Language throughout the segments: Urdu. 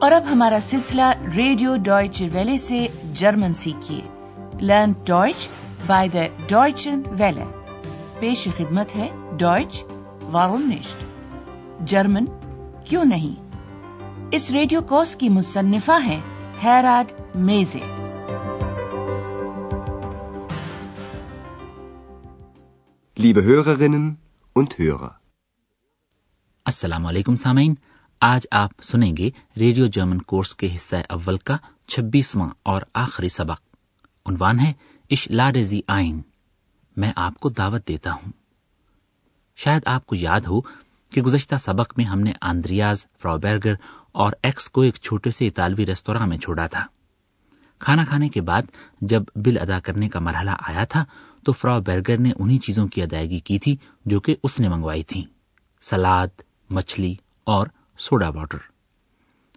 اور اب ہمارا سلسلہ ریڈیو ڈوائچ ویلے سے German سیکھیے۔ Learn Deutsch by the Deutsche Welle. پیش خدمت ہے ڈوائچ وارون جرمن کیوں نہیں؟ اس ریڈیو کورس کی مصنفہ ہے حیراد Meese. Liebe Hörerinnen und Hörer. السلام علیکم سامعین۔ آج آپ سنیں گے ریڈیو جرمن کورس کے حصہ اول کا چھبیسواں اور آخری سبق۔ عنوان ہے اشلادی آئین میں آپ کو دعوت دیتا ہوں۔ شاید آپ کو یاد ہو کہ گزشتہ سبق میں ہم نے آندریاز فراؤبرگر اور ایکس کو ایک چھوٹے سے اطالوی ریستوراں میں چھوڑا تھا۔ کھانا کھانے کے بعد جب بل ادا کرنے کا مرحلہ آیا تھا، تو فرا برگر نے انہیں چیزوں کی ادائیگی کی تھی جو کہ اس نے منگوائی تھی سلاد، مچھلی اور سوڈا واٹر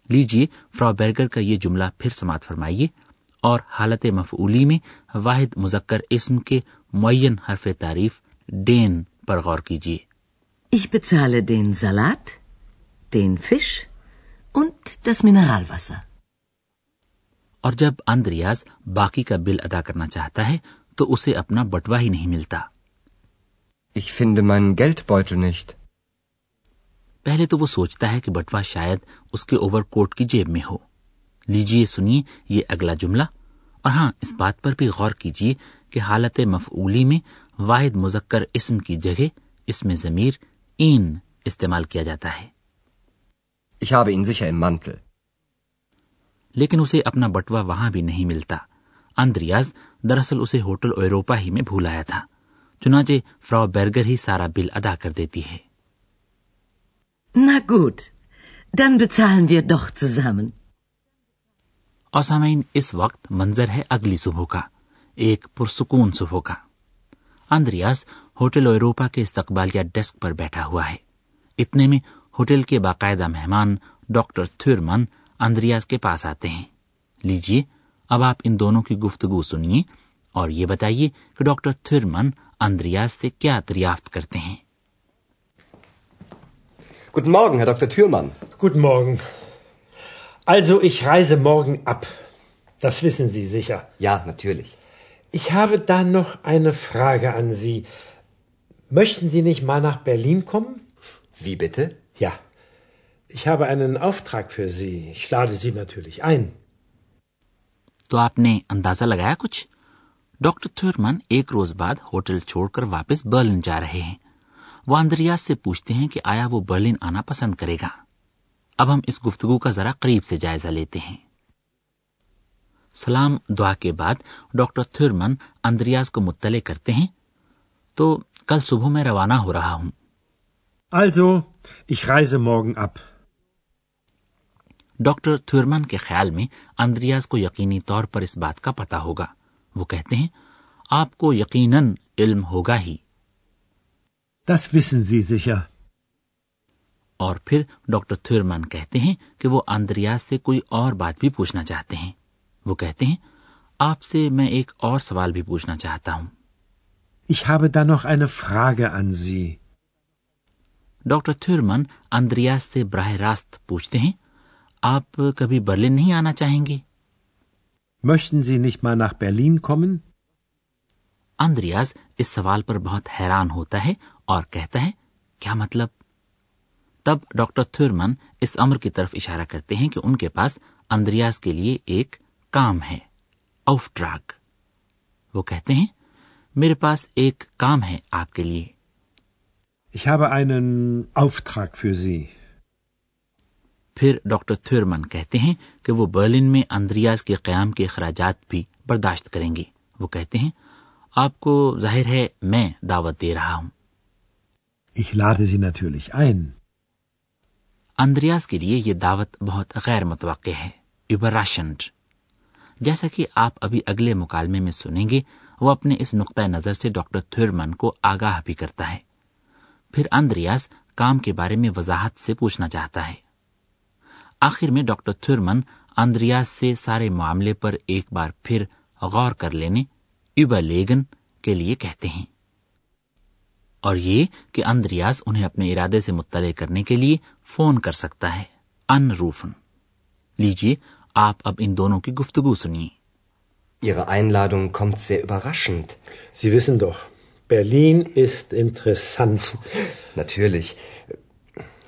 لیجیے فرا بیرگر کا یہ جملہ پھر سماعت فرمائیے اور حالت مفعولی میں واحد مذکر اسم کے معین حرف تعریف ڈین پر غور کیجیے Ich bezahle den Salat, den Fisch und das Mineralwasser. اور جب اندریاز باقی کا بل ادا کرنا چاہتا ہے تو اسے اپنا بٹوا ہی نہیں ملتا Ich finde meinen Geldbeutel nicht. پہلے تو وہ سوچتا ہے کہ بٹوا شاید اس کے اوور کوٹ کی جیب میں ہو۔ لیجیے سنیے یہ اگلا جملہ۔ اور ہاں اس بات پر بھی غور کیجیے کہ حالت مفعولی میں واحد مذکر اسم کی جگہ اس میں ضمیر این استعمال کیا جاتا ہے۔ Ich habe ihn sicher im Mantel. لیکن اسے اپنا بٹوا وہاں بھی نہیں ملتا۔ اندریاز دراصل اسے ہوٹل ایروپا ہی میں بھول آیا تھا چنانچہ فراو برگر ہی سارا بل ادا کر دیتی ہے۔ Na gut, dann bezahlen wir doch zusammen. اور سامعین اس وقت منظر ہے اگلی صبح کا ایک پرسکون صبح کا اندریاز ہوٹل ایروپا کے استقبالیہ ڈیسک پر بیٹھا ہوا ہے اتنے میں ہوٹل کے باقاعدہ مہمان ڈاکٹر تھرمن اندریاز کے پاس آتے ہیں لیجیے اب آپ ان دونوں کی گفتگو سنیے اور یہ بتائیے کہ ڈاکٹر تھرمن اندریاز سے کیا دریافت کرتے ہیں Guten Morgen, Herr Dr. Thürmann. Guten Morgen. Also, ich reise morgen ab. Das wissen Sie sicher. Ja, natürlich. Ich habe da noch eine Frage an Sie. Möchten Sie nicht mal nach Berlin kommen? Wie bitte? Ja. Ich habe einen Auftrag für Sie. Ich lade Sie natürlich ein. تو آپ نے اندازہ لگایا کچھ ڈاکٹر تھرمن ایک روز بعد ہوٹل چھوڑ کر واپس برلن جا رہے ہیں وہ اندریاز سے پوچھتے ہیں کہ آیا وہ برلن آنا پسند کرے گا۔ اب ہم اس گفتگو کا ذرا قریب سے جائزہ لیتے ہیں۔ سلام دعا کے بعد ڈاکٹر تھرمن اندریاز کو مطلع کرتے ہیں۔ تو کل صبح میں روانہ ہو رہا ہوں۔ Also, ich reise morgen ab. Doctor Thurman کے خیال میں اندریاز کو یقینی طور پر اس بات کا پتا ہوگا۔ وہ کہتے ہیں آپ کو یقیناً علم ہوگا ہی۔ Das wissen Sie sicher. اور پھر ڈاکٹر تھرمن کہتے ہیں کہ وہ اندریاز سے کوئی اور بات بھی پوچھنا چاہتے ہیں وہ کہتے ہیں آپ سے میں ایک اور سوال بھی پوچھنا چاہتا ہوں Ich habe da noch eine Frage an Sie. Doctor Thurman Andreas سے براہ راست پوچھتے ہیں آپ کبھی برلن نہیں آنا چاہیں گے Möchten Sie nicht mal nach Berlin kommen? Andreas اس سوال پر بہت حیران ہوتا ہے اور کہتا ہے کیا مطلب؟ تب ڈاکٹر تھرمن اس امر کی طرف اشارہ کرتے ہیں کہ ان کے پاس اندریاز کے لیے ایک کام ہے آف ٹراک وہ کہتے ہیں میرے پاس ایک کام ہے آپ کے لیے۔ Ich habe einen Auftrag für Sie. پھر ڈاکٹر تھرمن کہتے ہیں کہ وہ برلن میں اندریاز کے قیام کے اخراجات بھی برداشت کریں گے۔ وہ کہتے ہیں آپ کو ظاہر ہے میں دعوت دے رہا ہوں۔ Ich lade Sie natürlich ein. Andreas کے لیے یہ دعوت بہت غیر متوقع ہے، überraschend. جیسا کہ آپ ابھی اگلے مکالمے میں سنیں گے، وہ اپنے اس نقطۂ نظر سے ڈاکٹر تھرمن کو آگاہ بھی کرتا ہے پھر اندریاز کام کے بارے میں وضاحت سے پوچھنا چاہتا ہے آخر میں ڈاکٹر تھرمن اندریاز سے سارے معاملے پر ایک بار پھر غور کر لینے لیگن کے لیے کہتے ہیں اور یہ کہ اندریاز انہیں اپنے ارادے سے مطلع کرنے کے لیے فون کر سکتا ہے ان روفن لیجیے آپ اب ان دونوں کی گفتگو سنیے Ihre Einladung kommt sehr überraschend. Sie wissen doch, Berlin ist interessant. Natürlich.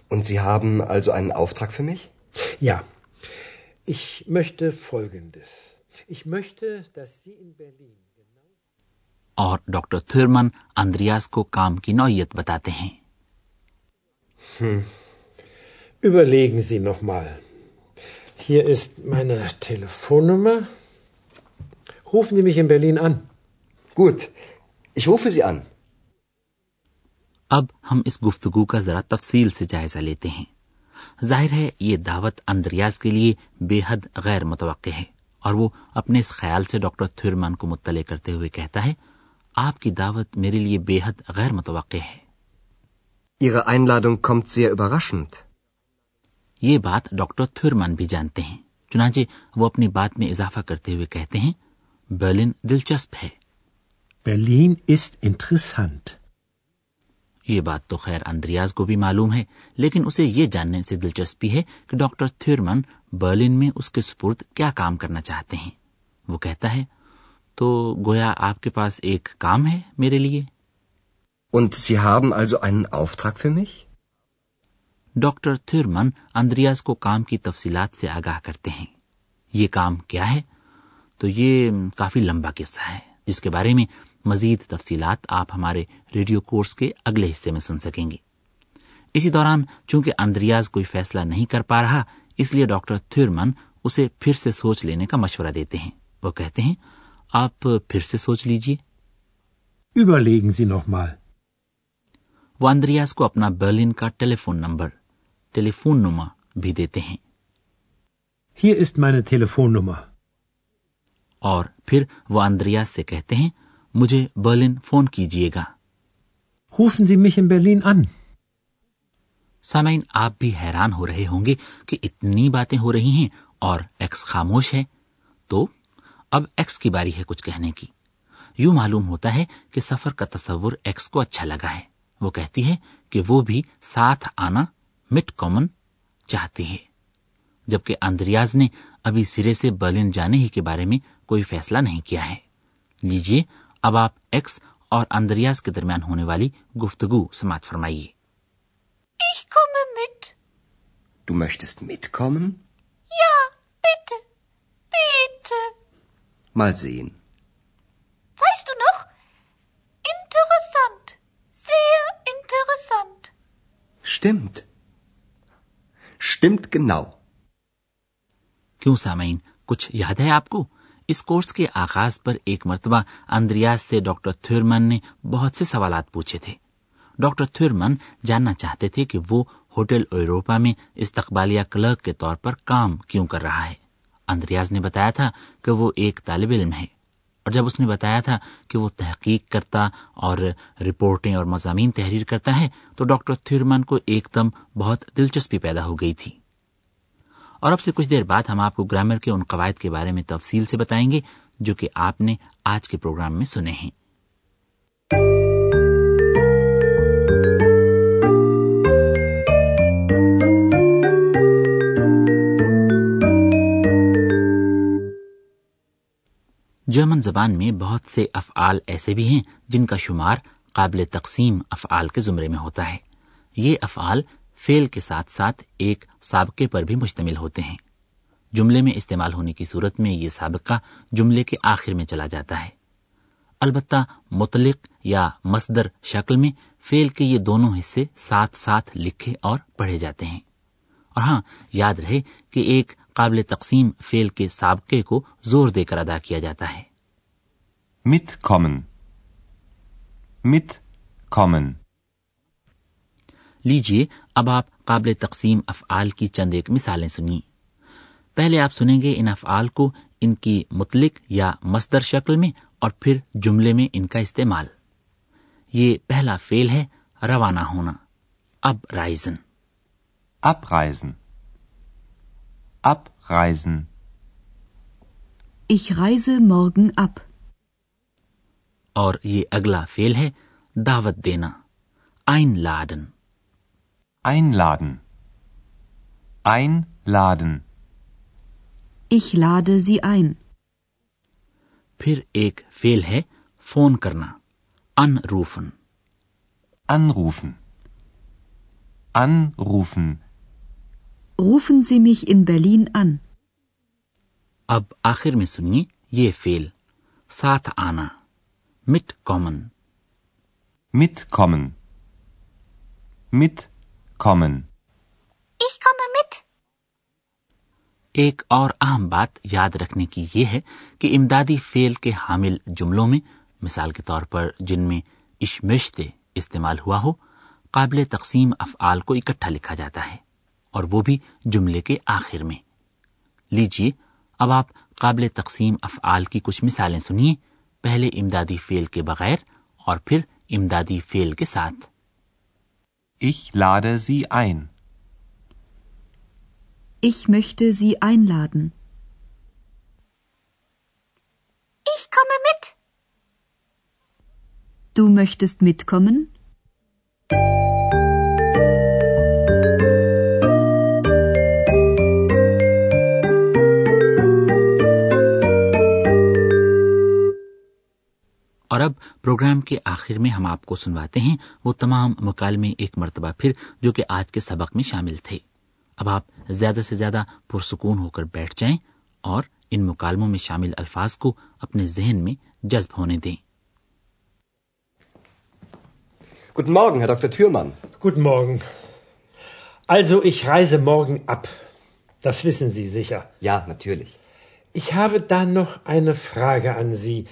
Und Sie haben also einen Auftrag für mich? Ja. Ich möchte Folgendes. Ich möchte, dass Sie in Berlin... اور ڈاکٹر تھرمن اندریاس کو کام کی نوعیت بتاتے ہیں Überlegen Sie noch mal. Hier ist meine Telefonnummer. Rufen Sie mich in Berlin an. Gut, ich rufe Sie an. اب ہم اس گفتگو کا ذرا تفصیل سے جائزہ لیتے ہیں ظاہر ہے یہ دعوت اندریاز کے لیے بے حد غیر متوقع ہے اور وہ اپنے اس خیال سے ڈاکٹر تھرمن کو مطلع کرتے ہوئے کہتا ہے آپ کی دعوت میرے لیے بے حد غیر متوقع ہے۔ یہ بات ڈاکٹر تھورمان بھی جانتے ہیں۔ چنانچہ وہ اپنی بات میں اضافہ کرتے ہوئے کہتے ہیں برلن دلچسپ ہے۔ یہ بات تو خیر اندریاز کو بھی معلوم ہے لیکن اسے یہ جاننے سے دلچسپی ہے کہ ڈاکٹر تھورمن برلن میں اس کے سپرد کیا کام کرنا چاہتے ہیں۔ وہ کہتا ہے تو گویا آپ کے پاس ایک کام ہے میرے لیے؟ ڈاکٹر تھرمن اندریاز کو کام کی تفصیلات سے آگاہ کرتے ہیں۔ یہ کام کیا ہے؟ تو یہ کافی لمبا قصہ ہے جس کے بارے میں مزید تفصیلات آپ ہمارے ریڈیو کورس کے اگلے حصے میں سن سکیں گے۔ اسی دوران چونکہ اندریاز کوئی فیصلہ نہیں کر پا رہا اس لیے ڈاکٹر تھرمن اسے پھر سے سوچ لینے کا مشورہ دیتے ہیں۔ وہ کہتے ہیں آپ پھر سے سوچ لیجیے واندریاز کو اپنا برلن کا telephone number telephone نما بھی دیتے ہیں۔ Hier ist meine Telefonnummer. اور پھر واندریاز سے کہتے ہیں مجھے برلن فون کیجیے گا۔ Rufen Sie mich in Berlin an. سامعین آپ بھی حیران ہو رہے ہوں گے کہ اتنی باتیں ہو رہی ہیں اور ایکس خاموش ہے۔ تو اب ایکس کی باری ہے کچھ کہنے کی۔ یوں معلوم ہوتا ہے کہ سفر کا تصور ایکس کو اچھا لگا ہے۔ وہ کہتی ہے کہ وہ بھی ساتھ آنا مٹ کامن چاہتی ہے جبکہ اندریاز نے ابھی سرے سے برلن جانے ہی کے بارے میں کوئی فیصلہ نہیں کیا ہے۔ لیجیے اب آپ ایکس اور اندریاز کے درمیان ہونے والی گفتگو سماعت فرمائیے۔ Du möchtest mitkommen? Ja, bitte, bitte. Mal sehen. Weißt du noch? Interessant. Sehr interessant. Stimmt. Stimmt genau. کیوں سامعین کچھ یاد ہے آپ کو اس کورس کے آغاز پر ایک مرتبہ اندریاز سے ڈاکٹر تھورمن نے بہت سے سوالات پوچھے تھے ڈاکٹر تھورمن جاننا چاہتے تھے کہ وہ ہوٹل ایروپا میں استقبالیہ کلرک کے طور پر کام کیوں کر رہا ہے اندریاز نے بتایا تھا کہ وہ ایک طالب علم ہے اور جب اس نے بتایا تھا کہ وہ تحقیق کرتا اور رپورٹیں اور مضامین تحریر کرتا ہے تو ڈاکٹر تھیرمن کو ایک دم بہت دلچسپی پیدا ہو گئی تھی۔ اور اب سے کچھ دیر بعد ہم آپ کو گرامر کے ان قواعد کے بارے میں تفصیل سے بتائیں گے جو کہ آپ نے آج کے پروگرام میں سنے ہیں۔ جرمن زبان میں بہت سے افعال ایسے بھی ہیں جن کا شمار قابل تقسیم افعال کے زمرے میں ہوتا ہے۔ یہ افعال فیل کے ساتھ ساتھ ایک سابقے پر بھی مشتمل ہوتے ہیں۔ جملے میں استعمال ہونے کی صورت میں یہ سابقہ جملے کے آخر میں چلا جاتا ہے۔ البتہ مطلق یا مصدر شکل میں فیل کے یہ دونوں حصے ساتھ ساتھ لکھے اور پڑھے جاتے ہیں۔ اور ہاں یاد رہے کہ ایک قابل تقسیم فیل کے سابقے کو زور دے کر ادا کیا جاتا ہے۔ مت کامن مت کامن لیجیے اب آپ قابل تقسیم افعال کی چند ایک مثالیں سنی پہلے آپ سنیں گے ان افعال کو ان کی مطلق یا مصدر شکل میں اور پھر جملے میں ان کا استعمال۔ یہ پہلا فیل ہے روانہ ہونا۔ اب رائزن۔ اب رائزن abreisen. Ich reise morgen ab. اور یہ اگلا فیل ہے دعوت دینا آئین لاڈن آئین لاڈن آئین لاڈن ich lade sie ein. پھر ایک فیل ہے فون کرنا انروفن انروفن انروفن rufen Sie mich in Berlin an. اب آخر میں سنیے یہ فیل ساتھ آنا مٹ کامن مت کامن مت کامن ایک اور اہم بات یاد رکھنے کی یہ ہے کہ امدادی فیل کے حامل جملوں میں مثال کے طور پر جن میں اشمشتے استعمال ہوا ہو قابل تقسیم افعال کو اکٹھا لکھا جاتا ہے۔ اور وہ بھی جملے کے آخر میں لیجیے اب آپ قابل تقسیم افعال کی کچھ مثالیں سنیے پہلے امدادی فیل کے بغیر اور پھر امدادی فیل کے ساتھ Ich lade sie ein. Ich möchte sie einladen. Ich komme mit. Du möchtest mitkommen? Program کے آخر میں ہم آپ کو سنواتے ہیں وہ تمام مکالمے ایک مرتبہ پھر جو کہ آج کے سبق میں شامل تھے اب آپ زیادہ سے زیادہ پرسکون ہو کر بیٹھ جائیں اور ان مکالموں میں شامل الفاظ کو اپنے ذہن میں جذب ہونے دیں Guten Morgen, Herr Dr. Thürmann. Guten Morgen. Also, ich reise morgen ab. Das wissen Sie sicher. Ja, natürlich. Ich habe da noch eine Frage an Sie.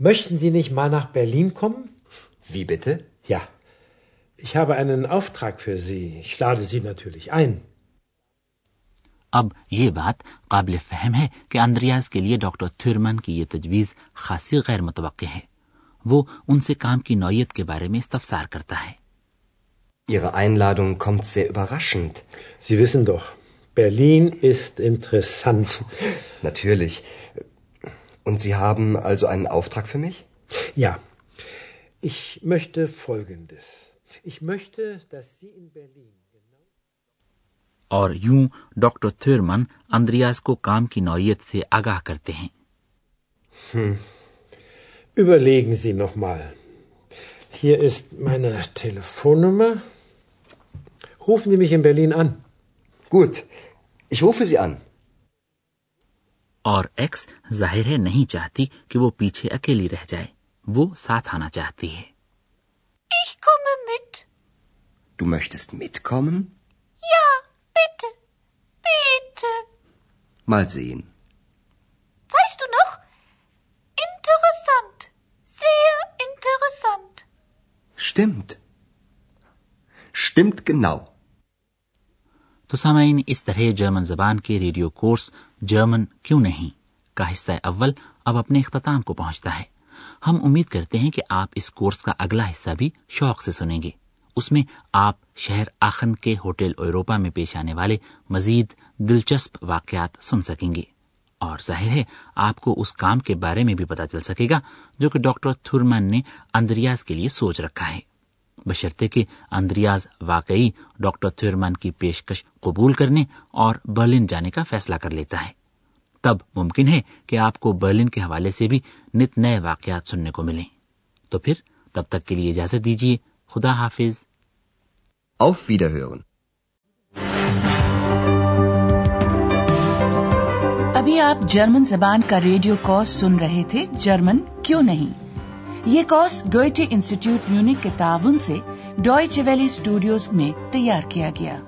Möchten Sie nicht mal nach Berlin kommen? Wie bitte? Ja. Ich habe einen Auftrag für Sie. Ich lade Sie natürlich ein. اب یہ بات قابل فہم ہے کہ اندریاز کے لیے ڈاکٹر تھرمن کی یہ تجویز خاصی غیر متوقع ہے وہ ان سے کام کی نوعیت کے بارے میں استفسار کرتا ہے Ihre Einladung kommt sehr überraschend. Sie wissen doch, Berlin ist interessant. Natürlich. Und Sie haben also einen Auftrag für mich? Ja. Ich möchte Folgendes. Ich möchte, dass Sie in Berlin. اور یوں ڈاکٹر تھرمن اندریاز کو کام کی نوعیت سے آگاہ کرتے ہیں اور ایکس ظاہر ہے نہیں چاہتی کہ وہ پیچھے اکیلی رہ جائے۔ وہ ساتھ آنا چاہتی ہے۔ Stimmt. Stimmt genau. تو سامعین، اس طرح جرمن زبان کے ریڈیو کورس جرمن کیوں نہیں؟ کا حصہ اول اب اپنے اختتام کو پہنچتا ہے۔ ہم امید کرتے ہیں کہ آپ اس کورس کا اگلا حصہ بھی شوق سے سنیں گے۔ اس میں آپ شہر آخن کے ہوٹل ایروپا میں پیش آنے والے مزید دلچسپ واقعات سن سکیں گے۔ اور ظاہر ہے، آپ کو اس کام کے بارے میں بھی پتہ چل سکے گا جو کہ ڈاکٹر تھرمن نے اندریاز کے لیے سوچ رکھا ہے۔ بشرطے کہ اندریاز واقعی ڈاکٹر تھیورمن کی پیشکش قبول کرنے اور برلن جانے کا فیصلہ کر لیتا ہے۔ تب ممکن ہے کہ آپ کو برلن کے حوالے سے بھی نت نئے واقعات سننے کو ملیں۔ تو پھر تب تک کے لیے اجازت دیجیے۔ خدا حافظ۔ Auf Wiederhören. ابھی آپ جرمن زبان کا ریڈیو کورس سن رہے تھے۔ جرمن کیوں نہیں؟ یہ کورس گوئٹے انسٹیٹیوٹ میونک کے تعاون سے ڈوئچ ویلی اسٹوڈیوز میں تیار کیا گیا۔